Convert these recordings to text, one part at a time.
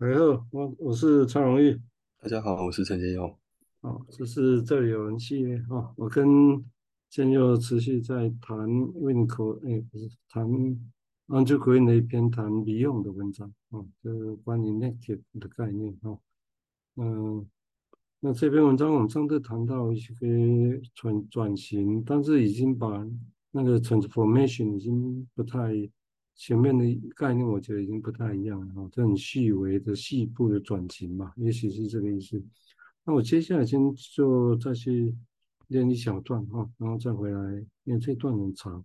大家好，我我是蔡荣玉。大家好，我是陈建佑。好，这是这里有人系列哦，我跟建佑持续在谈 Winnicott，哎，不是谈 Andrew Green 的一篇谈 Beyond 的文章哦，就是关于 Native 的概念哦。嗯，那这篇文章我们上次谈到一些转转型，但是已经把那个 transformation 已经不太。前面的概念我觉得已经不太一样了哈，这很细微的细部的转型嘛，也许是这个意思。那我接下来先就再去练一小段哈，然后再回来，因为这段很长。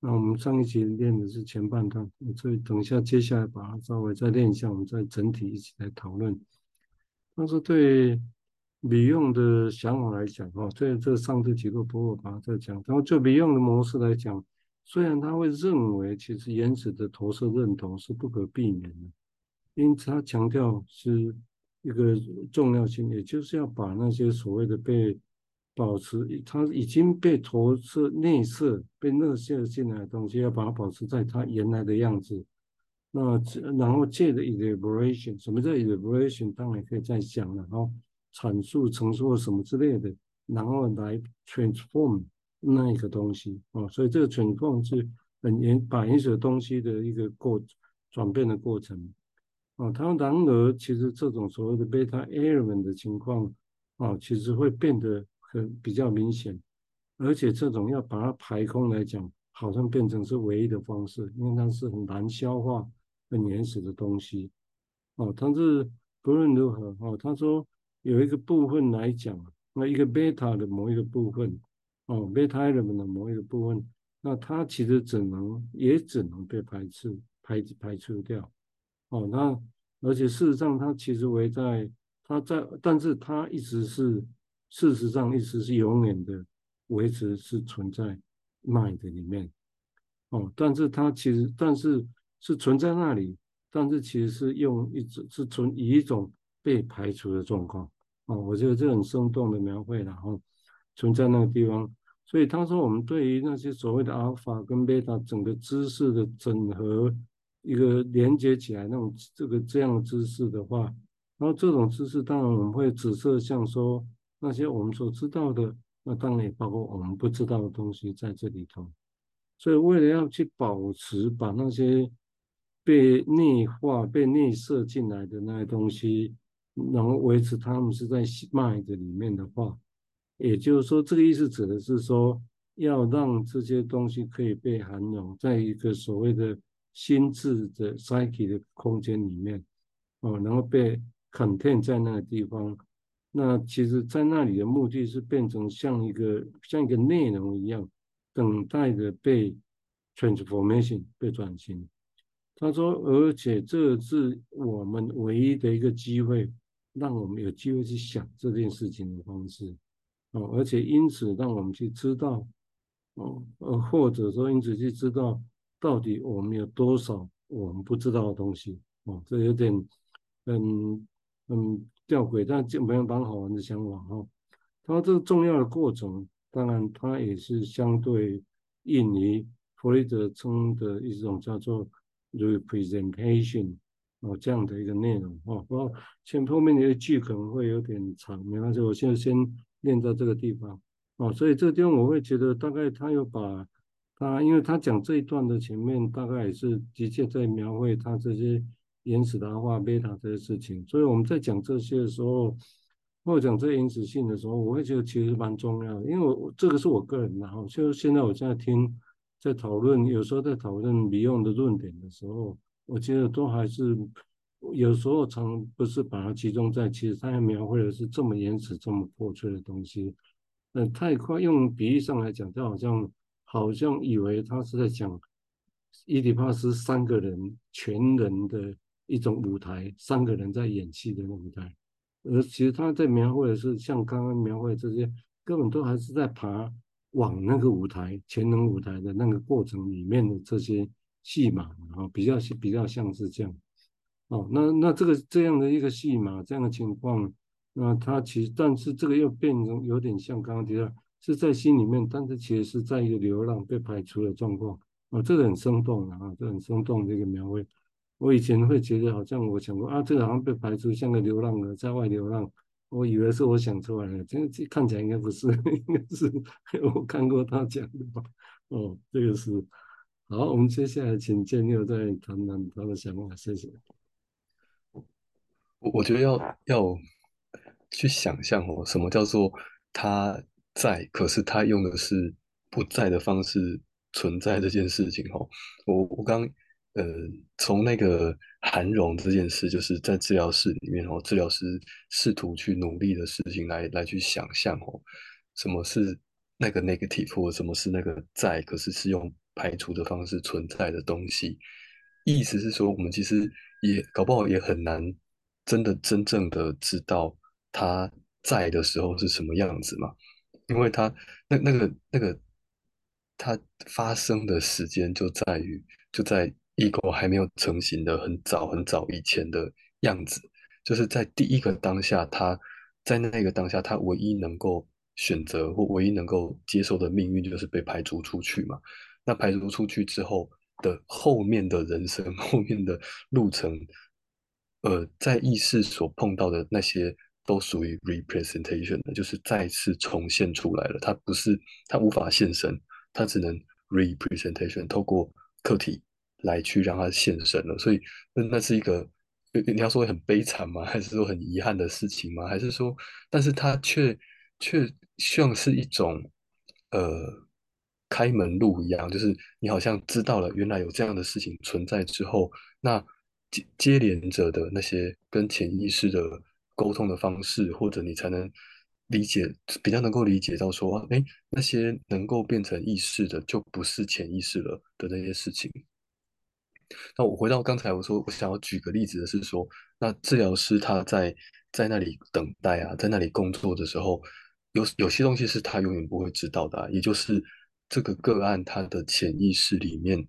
那我们上一集练的是前半段，所以等一下接下来把它稍微再练一下，我们再整体一起来讨论。但是对李用的想法来讲哈，这这上次几个波我把它再讲，然后就李用的模式来讲。虽然他会认为，其实原始的投射认同是不可避免的，因此他强调是一个重要性，也就是要把那些所谓的被保持，它已经被投射内射、被内射进来的东西，要把它保持在它原来的样子。那然后借着 elaboration，什么叫 elaboration？当然可以再讲了，然后阐述、陈述什么之类的，然后来 transform。那一个东西啊，所以这个情况是很严把原始的东西的一个过转变的过程啊。它然而其实这种所谓的 beta element 的情况啊，其实会变得很比较明显，而且这种要把它排空来讲，好像变成是唯一的方式，因为它是很难消化、很原始的东西哦。但是不论如何哦，他说有一个部分来讲，那一个 beta 的某一个部分。哦，beta element 的某一个部分，那它其实只能也只能被排斥、排排除掉。哦，那而且事实上，它其实围在它在，但是它一直是事实上一直是永远的维持是存在 mind 里面。哦，但是它其实但是是存在那里，但是其实是用一种是存以一种被排除的状况。哦，我觉得这很生动的描绘了哈。存在那个地方，所以他说，我们对于那些所谓的阿尔法跟贝塔整个知识的整合，一个连接起来那种这个这样的知识的话，然后这种知识当然我们会指涉像说那些我们所知道的，那当然也包括我们不知道的东西在这里头。所以为了要去保持把那些被内化、被内射进来的那些东西，然后维持他们是在 mind 里面的话。也就是说，这个意思指的是说，要让这些东西可以被涵容在一个所谓的心智的 psyche 的空间里面，哦，然后被 contain 在那个地方。那其实，在那里的目的是变成像一个像一个内容一样，等待着被 transformation 被转型。他说，而且这是我们唯一的一个机会，让我们有机会去想这件事情的方式。哦，而且因此让我们去知道，哦，呃，或者说因此去知道到底我们有多少我们不知道的东西，哦，这有点，嗯嗯吊诡，但就没有蛮好玩的想法哈。他这个重要的过程，当然它也是相对印尼弗雷德称的一种叫做 representation 哦这样的一个内容哦。不过前后面的一句可能会有点长，没关系，我现在先。练到这个地方哦，所以这个地方我会觉得大概他又把他，因为他讲这一段的前面大概也是的确在描绘他这些原始的阿法、贝塔这些事情，所以我们在讲这些的时候，或者讲这原始性的时候，我会觉得其实蛮重要的，因为我这个是我个人的哈，就现在我在听在讨论，有时候在讨论 Beyond 的论点的时候，我觉得都还是。有时候常不是把它集中在，其实它还描绘的是这么原始、这么破碎的东西。呃，太快用比喻上来讲，就好像好像以为他是在讲伊底帕斯三个人全人的一种舞台，三个人在演戏的舞台。而其实他在描绘的是像刚刚描绘这些，根本都还是在爬往那个舞台、全能舞台的那个过程里面的这些戏码，然后，比较比较像是这样。哦，那那这个这样的一个戏码，这样的情况，那他其实，但是这个又变成有点像刚刚提到，是在心里面，但是其实是在一个流浪被排除的状况。哦，这个很生动啊，这很生动的一个描绘。我以前会觉得好像我想过啊，这个好像被排除，像个流浪儿在外流浪。我以为是我想出来的，这这看起来应该不是，应该是我看过他讲的吧？哦，这个是好。我们接下来请建佑再谈谈他的想法，谢谢。我觉得要要去想象哦，什么叫做他在，可是他用的是不在的方式存在这件事情哦。我我刚呃从那个韩荣这件事，就是在治疗室里面哦，治疗师试图去努力的事情来来去想象哦，什么是那个 negative，或什么是那个在，可是是用排除的方式存在的东西。意思是说，我们其实也搞不好也很难。真的真正的知道他在的时候是什么样子吗？因为他那那个那个他发生的时间就在于就在 ego 还没有成型的很早很早以前的样子，就是在第一个当下，他在那个当下，他唯一能够选择或唯一能够接受的命运就是被排除出去嘛。那排除出去之后的后面的人生，后面的路程。呃，在意识所碰到的那些都属于 representation 的，就是再次重现出来了。它不是，它无法现身，它只能 representation，透过客体来去让它现身了。所以，那那是一个，你要说很悲惨吗？还是说很遗憾的事情吗？还是说，但是它却却像是一种呃开门路一样，就是你好像知道了原来有这样的事情存在之后，那。接接连着的那些跟潜意识的沟通的方式，或者你才能理解，比较能够理解到说，哎，那些能够变成意识的，就不是潜意识了的那些事情。那我回到刚才我说，我想要举个例子的是说，那治疗师他在在那里等待啊，在那里工作的时候，有有些东西是他永远不会知道的啊，也就是这个个案他的潜意识里面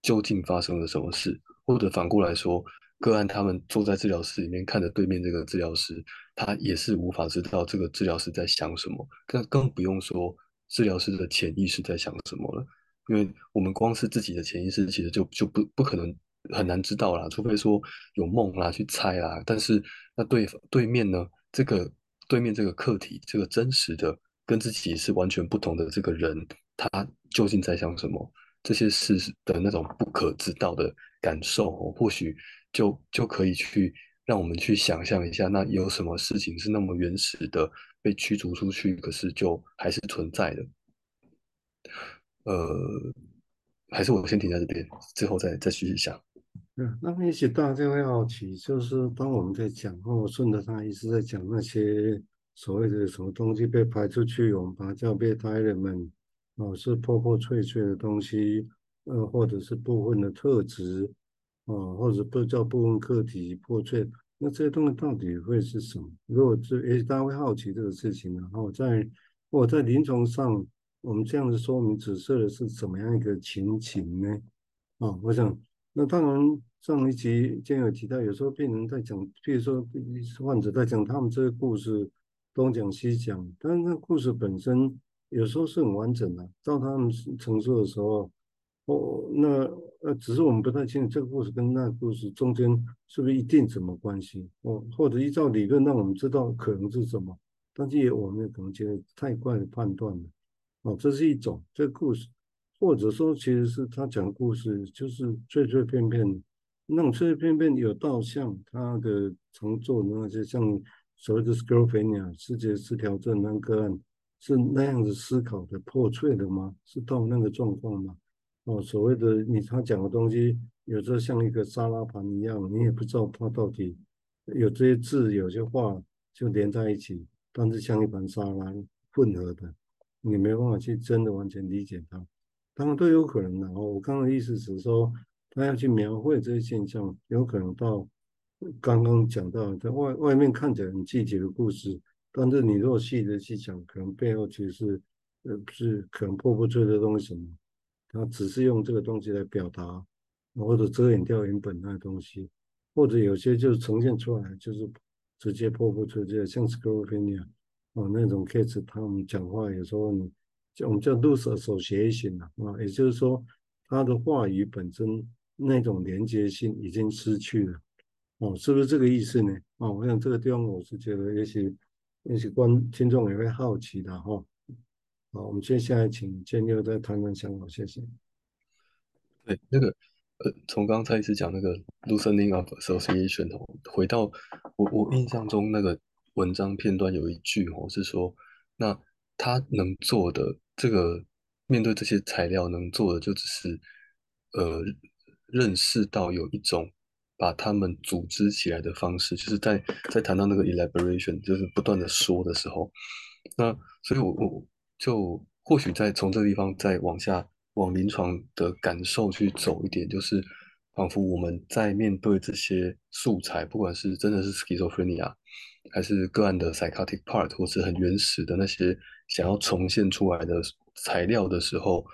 究竟发生了什么事。或者反过来说，个案他们坐在治疗室里面看着对面这个治疗师，他也是无法知道这个治疗师在想什么，更更不用说治疗师的潜意识在想什么了。因为我们光是自己的潜意识，其实就就不不可能很难知道啦，除非说有梦啦去猜啦。但是那对对面呢，这个对面这个客体，这个真实的跟自己是完全不同的这个人，他究竟在想什么？这些事的那种不可知道的感受，或许就就可以去让我们去想象一下，那有什么事情是那么原始的被驱逐出去，可是就还是存在的。呃，还是我先停在这边，之后再再继续想。嗯，那么也许大家会好奇，就是当我们在讲，或顺着他一直在讲那些所谓的什么东西被排出去，我们把它叫 beta element。哦，是破破碎碎的东西，呃，或者是部分的特质，哦，或者不叫部分课题破碎，那这些东西到底会是什么？如果这诶，大家会好奇这个事情，然后在我在临床上，我们这样子说明指涉的是怎么样一个情形呢？啊、我想，那当然上一集建有提到，有时候病人在讲，譬如说患者在讲他们这个故事，东讲西讲，但是那故事本身。有时候是很完整的，到他们陈述的时候，哦，那呃，只是我们不太清楚这个故事跟那个故事中间是不是一定什么关系，哦，或者依照理论让我们知道可能是什么，但是也我们也可能觉得太快的判断了，哦，这是一种这个故事，或者说其实是他讲故事就是碎碎片片，那种碎碎片片有倒像他的乘坐的那些像所谓的 schizophrenia 思觉失调症那个案。是那样子思考的破碎的吗？是到那个状况吗？哦，所谓的你他讲的东西，有时候像一个沙拉盘一样，你也不知道他到底有这些字，有些话就连在一起，但是像一盘沙拉混合的，你没办法去真的完全理解它。当然都有可能的哦。我刚刚的意思是说，他要去描绘这些现象，有可能到刚刚讲到在外外面看起来很具体的故事。但是你如果细的去讲，可能背后其实是，呃，是可能破不出的东西什么，他只是用这个东西来表达，或者遮掩掉原本那东西，或者有些就是呈现出来就是直接破不出这像 schizophrenia 啊那种 case，他们讲话有时候你叫我们叫 loose association 啊，啊，也就是说他的话语本身那种连接性已经失去了。哦，是不是这个意思呢？哦，我想这个地方我是觉得也许也许观听众也会好奇的哈。好，我们接下来请建佑再谈谈香港，谢谢。对，那个呃，从刚才一直讲那个 loosening of association，回到我我印象中那个文章片段有一句哦，是说那他能做的这个面对这些材料能做的就只是呃认识到有一种。把他们组织起来的方式，就是在在谈到那个 elaboration，就是不断的说的时候，那所以我我就或许在从这个地方再往下往临床的感受去走一点，就是仿佛我们在面对这些素材，不管是真的是 schizophrenia，还是个案的 psychotic part，或是很原始的那些想要重现出来的材料的时候，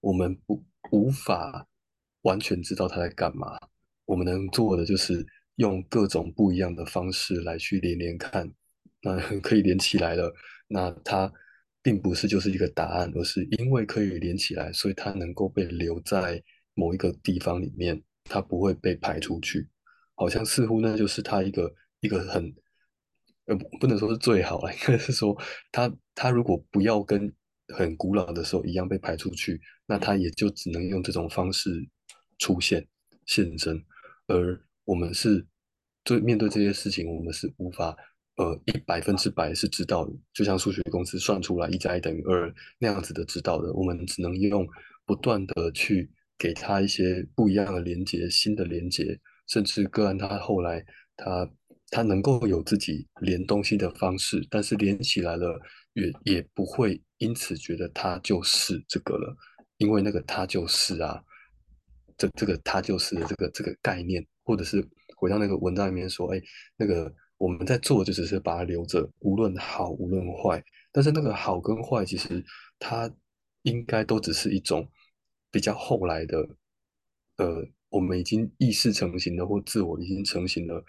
我们不无法完全知道他在干嘛。我们能做的就是用各种不一样的方式来去连连看，那 可以连起来了。那它并不是就是一个答案，而是因为可以连起来，所以它能够被留在某一个地方里面，它不会被排出去。好像似乎那就是它一个一个很呃，不能说是最好了，应该是说它它如果不要跟很古老的时候一样被排出去，那它也就只能用这种方式出现现身。而我们是，对面对这些事情，我们是无法，呃，一百分之百是知道的，就像数学公式算出来一加一等于二那样子的知道的。我们只能用不断的去给他一些不一样的连接，新的连接，甚至个案他后来他他能够有自己连东西的方式，但是连起来了也也不会因此觉得他就是这个了，因为那个他就是啊。这这个它就是这个这个概念，或者是回到那个文章里面说，哎，那个我们在做就只是把它留着，无论好无论坏，但是那个好跟坏，其实它应该都只是一种比较后来的，呃，我们已经意识成型的或自我已经成型了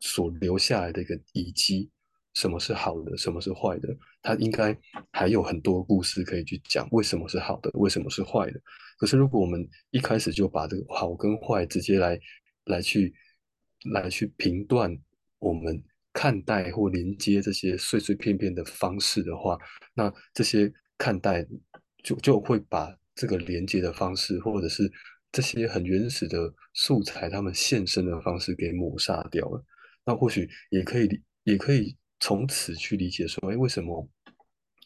所留下来的一个遗迹。什么是好的，什么是坏的？它应该还有很多故事可以去讲，为什么是好的，为什么是坏的？可是如果我们一开始就把这个好跟坏直接来来去来去评断我们看待或连接这些碎碎片片的方式的话，那这些看待就就会把这个连接的方式，或者是这些很原始的素材，他们现身的方式给抹杀掉了。那或许也可以，也可以。从此去理解说，哎，为什么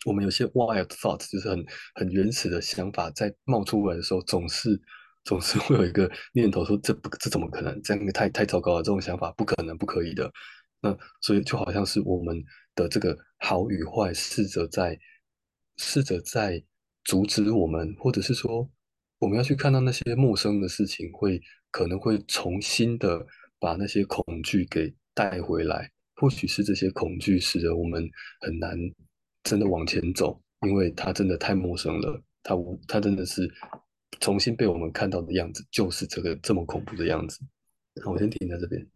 我们有些 wild thought，就是很很原始的想法，在冒出来的时候，总是总是会有一个念头说，这不这怎么可能？这样太太糟糕了，这种想法不可能，不可以的。那所以就好像是我们的这个好与坏，试着在试着在阻止我们，或者是说，我们要去看到那些陌生的事情，会可能会重新的把那些恐惧给带回来。或许是这些恐惧使得我们很难真的往前走，因为它真的太陌生了。它无，它真的是重新被我们看到的样子，就是这个这么恐怖的样子。好，我先停在这边。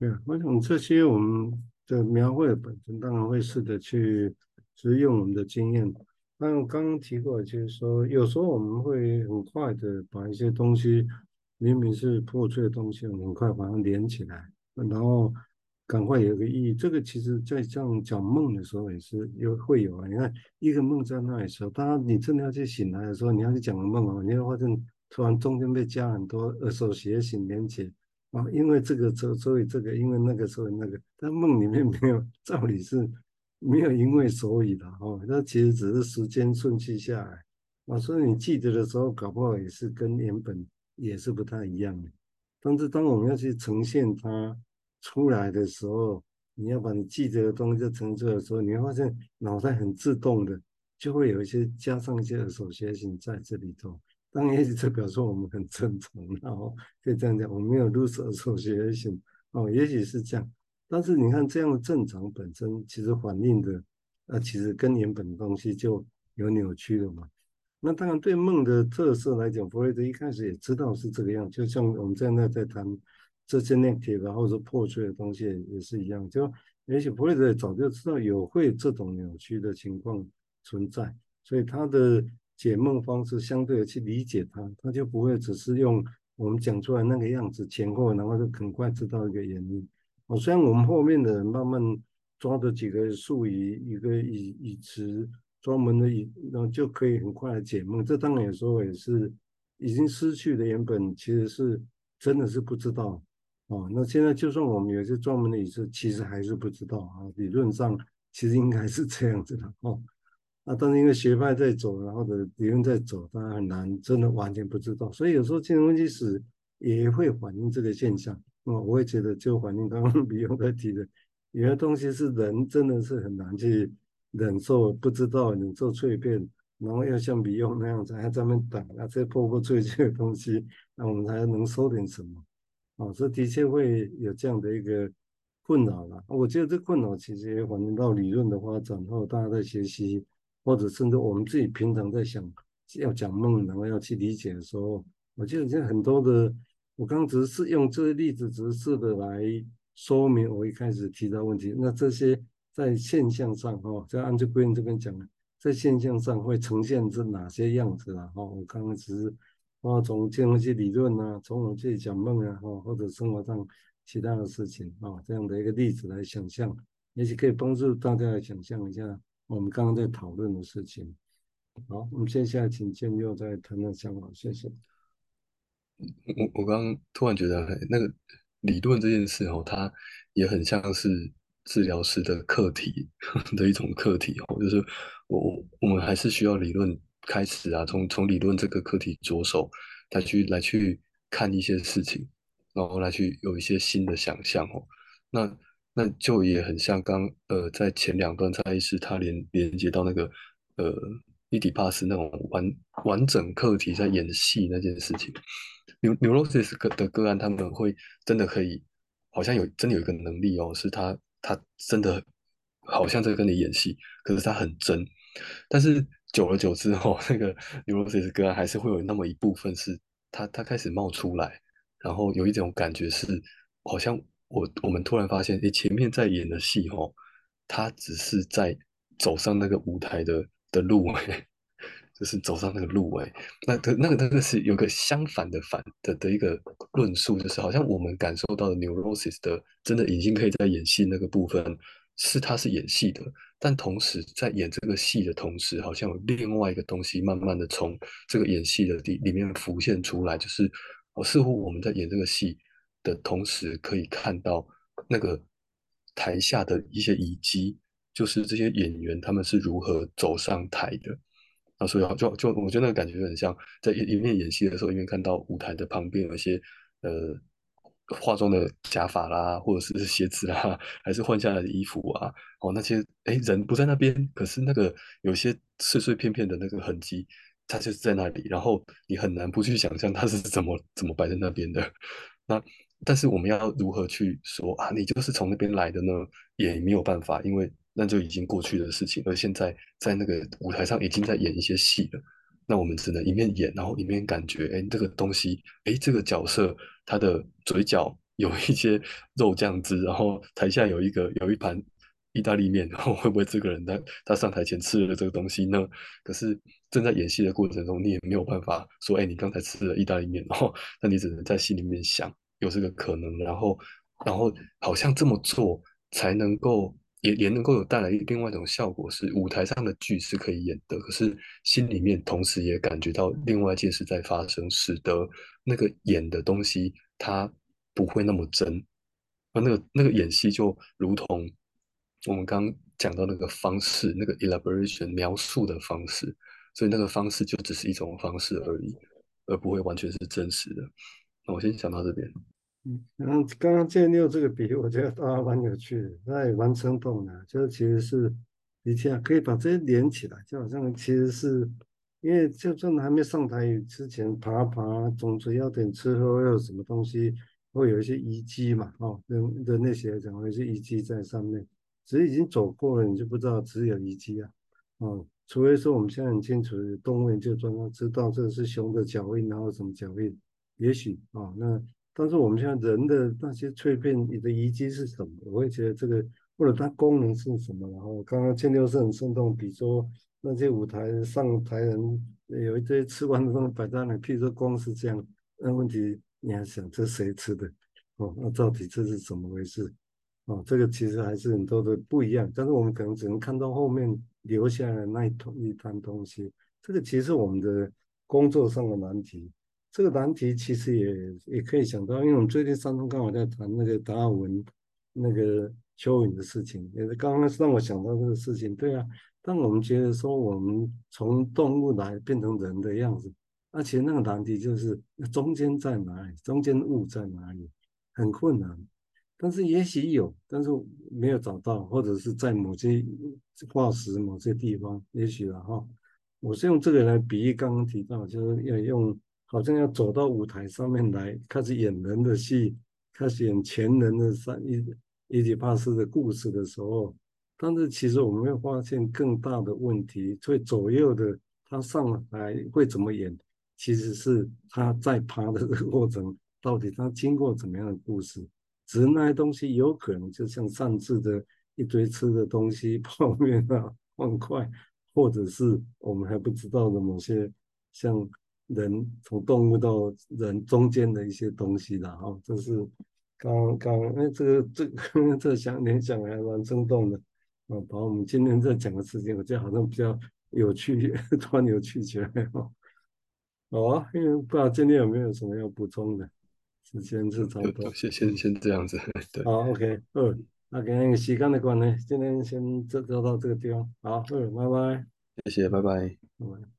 对，我想这些我们的描绘本身当然会试着去只是用我们的经验。但我刚刚提过，就是说有时候我们会很快的把一些东西明明是破碎的东西，我们很快把它连起来，然后。赶快有个意义，这个其实在这样讲梦的时候也是有会有啊。你看一个梦在那里的时候，当你真的要去醒来的时候，你要去讲个梦啊，你会发现突然中间被加很多 association 连接啊，因为这个所所以这个，因为那个所以那个，但梦里面没有，照理是没有因为所以的哦，那其实只是时间顺序下来啊，所以你记得的时候，搞不好也是跟原本也是不太一样的。但是当我们要去呈现它。出来的时候，你要把你记得的东西就呈出来的时候，你会发现脑袋很自动的就会有一些加上一些 association 在这里头。当然，也这表示我们很正常，然后可以这样讲，我们没有 loose association 哦，也许是这样。但是你看这样的正常本身，其实反映的啊，其实跟原本的东西就有扭曲了嘛。那当然，对梦的特色来讲，弗洛伊德一开始也知道是这个样，就像我们现在在谈。这些 negative 或者是破碎的东西也是一样，就也许弗洛伊德早就知道有会这种扭曲的情况存在，所以他的解梦方式相对的去理解它，他就不会只是用我们讲出来那个样子前后，然后就很快知道一个原因。哦，虽然我们后面的人慢慢抓着几个术语，一个语语词，专门的语，然后就可以很快的解梦。这当然有时候也是已经失去的原本，其实是真的是不知道。哦，那现在就算我们有些专门的语词，其实还是不知道啊。理论上其实应该是这样子的哦。啊，但是因为学派在走，然后的理论在走，当然很难真的完全不知道。所以有时候精神分析史也会反映这个现象。哦，我也觉得，就反映刚刚 比用在提的，有些东西是人真的是很难去忍受，不知道忍受蜕变，然后要像比用那样子还在那等，啊，这破破碎碎的东西，那我们才能说点什么？哦，这的确会有这样的一个困扰了。我觉得这困扰其实反映到理论的发展后，大家在学习，或者甚至我们自己平常在想要讲梦，然后要去理解的时候，我觉得现在很多的。我刚只是用这个例子，只是试着来说明我一开始提到问题。那这些在现象上，哈，在 Andrew Green 这边讲的，在现象上会呈现是哪些样子啊？哈，我刚刚只是啊，从精神分析理论啊，从我们自己讲梦啊，哈，或者生活上其他的事情啊，这样的一个例子来想象，也许可以帮助大家来想象一下我们刚刚在讨论的事情。好，我们接下来请建佑再谈谈想法，谢谢。我我刚刚突然觉得，那个理论这件事哦，它也很像是治疗师的课题 的一种课题哦，就是我我我们还是需要理论开始啊，从从理论这个课题着手，来去来去看一些事情，然后来去有一些新的想象哦。那那就也很像刚呃在前两段蔡医师他连连接到那个呃伊底帕斯那种完完整课题在演戏那件事情。Neurosis 的个案，他们会真的可以，好像有真的有一个能力哦，是他他真的好像在跟你演戏，可是他很真。但是久而久之后，那个 Neurosis 个案还是会有那么一部分是他他开始冒出来，然后有一种感觉是，好像我我们突然发现，诶，前面在演的戏哦，他只是在走上那个舞台的的路。就是走上那个路哎，那个那个那个是有个相反的反的的一个论述，就是好像我们感受到的 neurosis 的真的已经可以在演戏那个部分，是他是演戏的，但同时在演这个戏的同时，好像有另外一个东西慢慢的从这个演戏的里里面浮现出来，就是哦，似乎我们在演这个戏的同时，可以看到那个台下的一些遗迹，就是这些演员他们是如何走上台的。那，所以就就我觉得那个感觉很像在一面演戏的时候，一面看到舞台的旁边有一些呃化妆的假发啦，或者是鞋子啦，还是换下来的衣服啊，哦，那些哎人不在那边，可是那个有些碎碎片片的那个痕迹，它就是在那里，然后你很难不去想象它是怎么怎么摆在那边的。那但是我们要如何去说啊？你就是从那边来的呢？也没有办法，因为。那就已经过去的事情，而现在在那个舞台上已经在演一些戏了。那我们只能一面演，然后一面感觉，哎，这个东西，哎，这个角色他的嘴角 有一些肉酱汁，然后台下有一个有一盘意大利面，然后会不会这个人他他上台前吃了这个东西呢？可是正在演戏的过程中，你也没有办法说，哎，你刚才吃了意大利面，然后那你只能在心里面想有这个可能，然后然后好像这么做才能够。也也能够有带来另外一种效果，是舞台上的剧是可以演的，可是心里面同时也感觉到另外一件事在发生，使得那个演的东西它不会那么真，而那个那个演戏就如同我们刚刚讲到那个方式，那个 elaboration 描述的方式，所以那个方式就只是一种方式而已，而不会完全是真实的。那我先讲到这边。嗯，然后刚刚建立这个比喻，我觉得啊蛮有趣的，那也蛮生动的。就是其实是的确可以把这些连起来，就好像其实是因为就算还没上台之前爬爬，总之要点吃喝，要有什么东西，会有一些遗迹嘛，哦，人的那些怎么会是遗迹在上面？只是已经走过了，你就不知道只有遗迹啊，哦，除非说我们现在很清楚，动物园就专门知道这是熊的脚印，然后什么脚印，也许啊、哦，那。但是我们现在人的那些碎片，你的遗迹是什么？我会觉得这个或者它功能是什么？然后刚刚建六是很生动，比如说那些舞台上台人有一堆吃完的东西摆在那里，譬如说光是这样，那问题你还想这谁吃的？哦，那到底这是怎么回事？哦，这个其实还是很多的不一样，但是我们可能只能看到后面留下来的那一坨一摊东西。这个其实我们的工作上的难题，这个难题其实也也可以想到，因为我们最近三中刚好在谈那个达尔文那个蚯蚓的事情，也是刚刚让我想到这个事情。对啊，当我们觉得说我们从动物来变成人的样子，那其实那个难题就是中间在哪里，中间物在哪里，很困难。但是也许有，但是没有找到，或者是在某些化石某些地方，也许了哈。我是用这个来比喻，刚刚提到，就是要用，好像要走到舞台上面来，开始演人的戏，开始演前人的三一伊底帕斯的故事的时候，但是其实我们会发现更大的问题，最左右的他上来会怎么演，其实是他在爬的这个过程，到底他经过怎么样的故事，只是那些东西有可能就像上次的一堆吃的东西，泡面啊，方块。或者是我们还不知道的某些像人从动物到人中间的一些东西的哈，这是刚刚哎，这个这个 这想联想还蛮生动的啊，把我们今天在讲的事情，我觉得好像比较有趣，突然有趣起来哦。好啊，因为不知道今天有没有什么要补充的，时间是差不多，先先先这样子，对，好，OK，嗯。那给那个时间的关系，今天先就就到这个地方。好，嗯，拜拜。谢谢，拜拜。拜拜。